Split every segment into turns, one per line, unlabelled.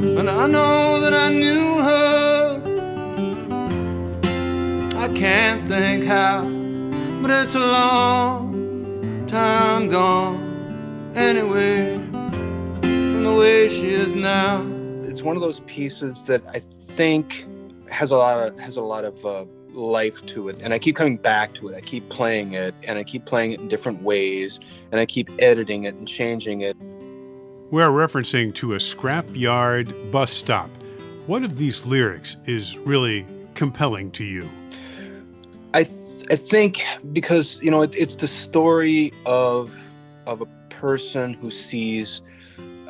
And I know that I knew her. I can't think how, but it's a long time gone anyway from the way she is now.
It's one of those pieces that I think has a lot of has a lot of uh, life to it and i keep coming back to it i keep playing it and i keep playing it in different ways and i keep editing it and changing it
we're referencing to a scrapyard bus stop. What of these lyrics is really compelling to you.
I th- i think because you know it, it's the story of of a person who sees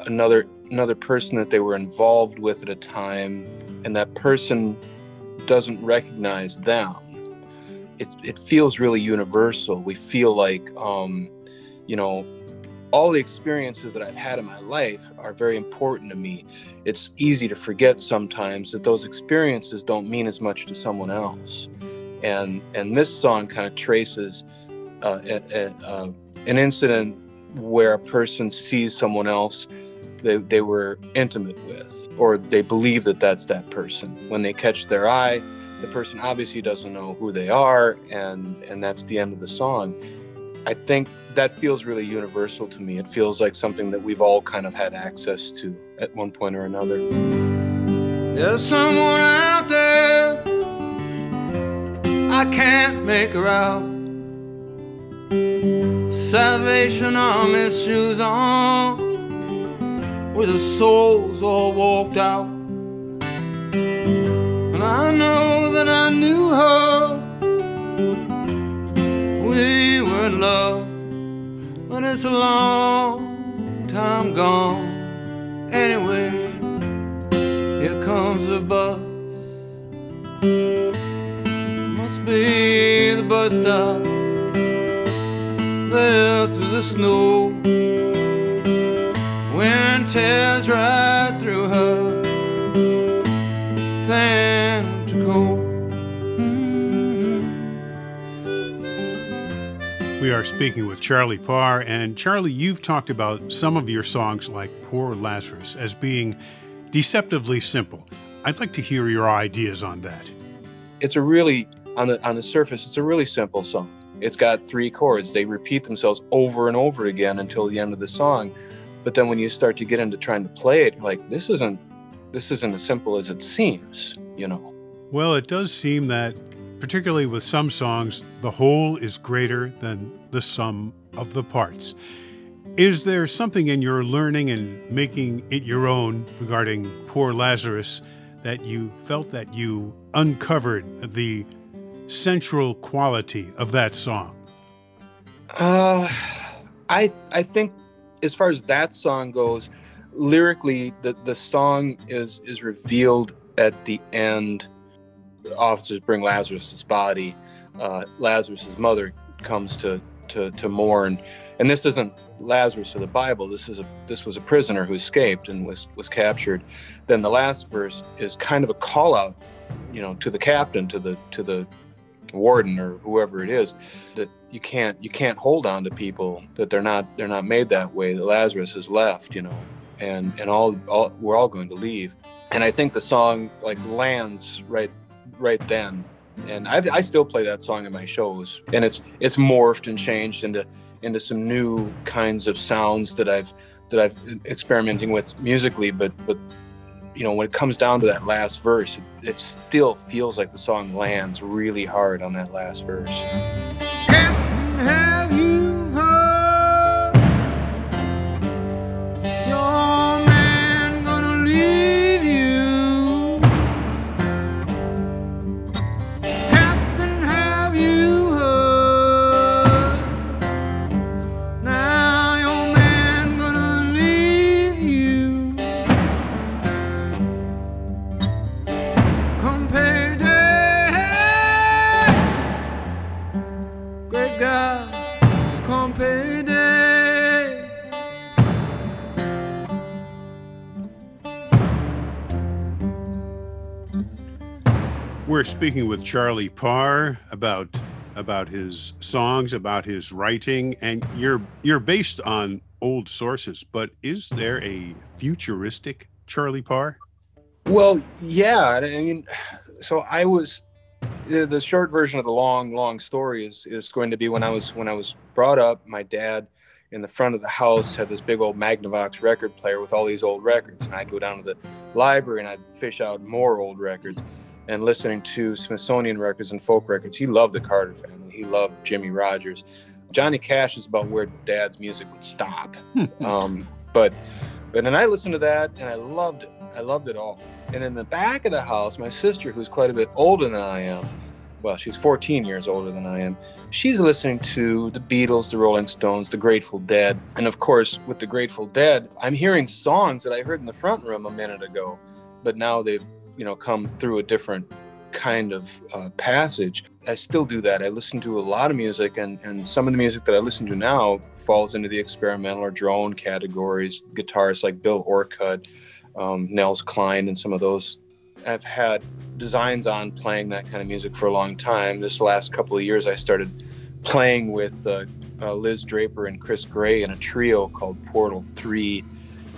another another person that they were involved with at a time and that person doesn't recognize them, it, it feels really universal. We feel like, um, you know, all the experiences that I've had in my life are very important to me. It's easy to forget sometimes that those experiences don't mean as much to someone else. And and this song kind of traces uh, a, a, an incident where a person sees someone else they, they were intimate with, or they believe that that's that person. When they catch their eye, the person obviously doesn't know who they are, and, and that's the end of the song. I think that feels really universal to me. It feels like something that we've all kind of had access to at one point or another.
There's someone out there, I can't make her out. Salvation Army shoes on with the soles all walked out. Love, but it's a long time gone. Anyway, here comes the bus. Must be the bus stop there through the snow wind tears right
are speaking with Charlie Parr, and Charlie, you've talked about some of your songs like Poor Lazarus as being deceptively simple. I'd like to hear your ideas on that.
It's a really on the on the surface, it's a really simple song. It's got three chords. They repeat themselves over and over again until the end of the song but then when you start to get into trying to play it like this isn't this isn't as simple as it seems you know
well it does seem that particularly with some songs the whole is greater than the sum of the parts is there something in your learning and making it your own regarding poor lazarus that you felt that you uncovered the central quality of that song
uh i i think as far as that song goes, lyrically, the the song is is revealed at the end. Officers bring Lazarus's body. Uh, Lazarus's mother comes to to to mourn, and this isn't Lazarus of the Bible. This is a this was a prisoner who escaped and was was captured. Then the last verse is kind of a call out, you know, to the captain, to the to the warden or whoever it is that you can't you can't hold on to people that they're not they're not made that way that lazarus has left you know and and all, all we're all going to leave and i think the song like lands right right then and i i still play that song in my shows and it's it's morphed and changed into into some new kinds of sounds that i've that i've experimenting with musically but but you know, when it comes down to that last verse, it, it still feels like the song lands really hard on that last verse.
We're speaking with Charlie Parr about about his songs, about his writing, and you're you're based on old sources, but is there a futuristic Charlie Parr?
Well, yeah. I mean, so I was the, the short version of the long, long story is is going to be when I was when I was brought up. My dad in the front of the house had this big old Magnavox record player with all these old records, and I'd go down to the library and I'd fish out more old records and listening to Smithsonian records and folk records. He loved the Carter family. He loved Jimmie Rodgers. Johnny Cash is about where Dad's music would stop.
Hmm.
um, but but and I listened to that and I loved it. I loved it all. And in the back of the house, my sister, who's quite a bit older than I am, well, she's 14 years older than I am. She's listening to the Beatles, the Rolling Stones, the Grateful Dead. And of course, with the Grateful Dead, I'm hearing songs that I heard in the front room a minute ago, but now they've, you know, come through a different kind of uh, passage. I still do that. I listen to a lot of music, and, and some of the music that I listen to now falls into the experimental or drone categories. Guitarists like Bill Orcutt, um, Nels Cline, and some of those I've had designs on playing that kind of music for a long time. This last couple of years, I started playing with uh, uh, Liz Draper and Chris Gray in a trio called Portal 3.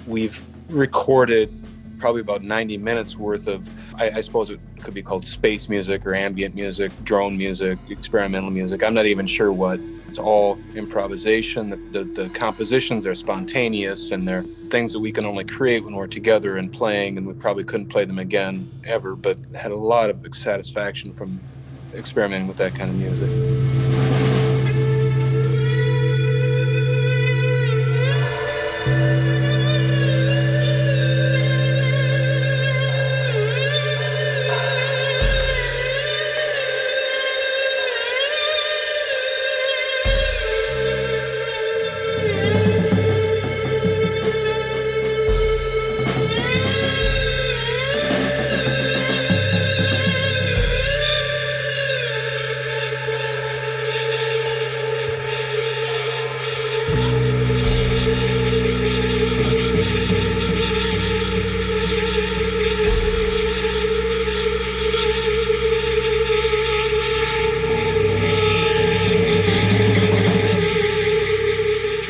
We've recorded probably about 90 minutes worth of, I, I, suppose it could be called space music or ambient music, drone music, experimental music. I'm not even sure what. It's all improvisation. The, the, the compositions are spontaneous and they're things that we can only create when we're together and playing, and we probably couldn't play them again ever, but had a lot of satisfaction from experimenting with that kind of music.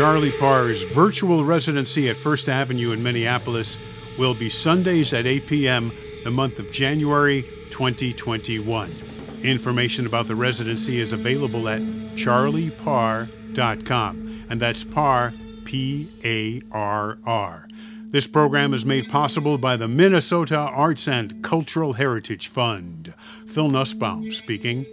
Charlie Parr's virtual residency at First Avenue in Minneapolis will be Sundays at 8 p.m. the month of January 2021. Information about the residency is available at charlieparr.com, and that's Parr, P A R R. This program is made possible by the Minnesota Arts and Cultural Heritage Fund. Phil Nussbaum speaking.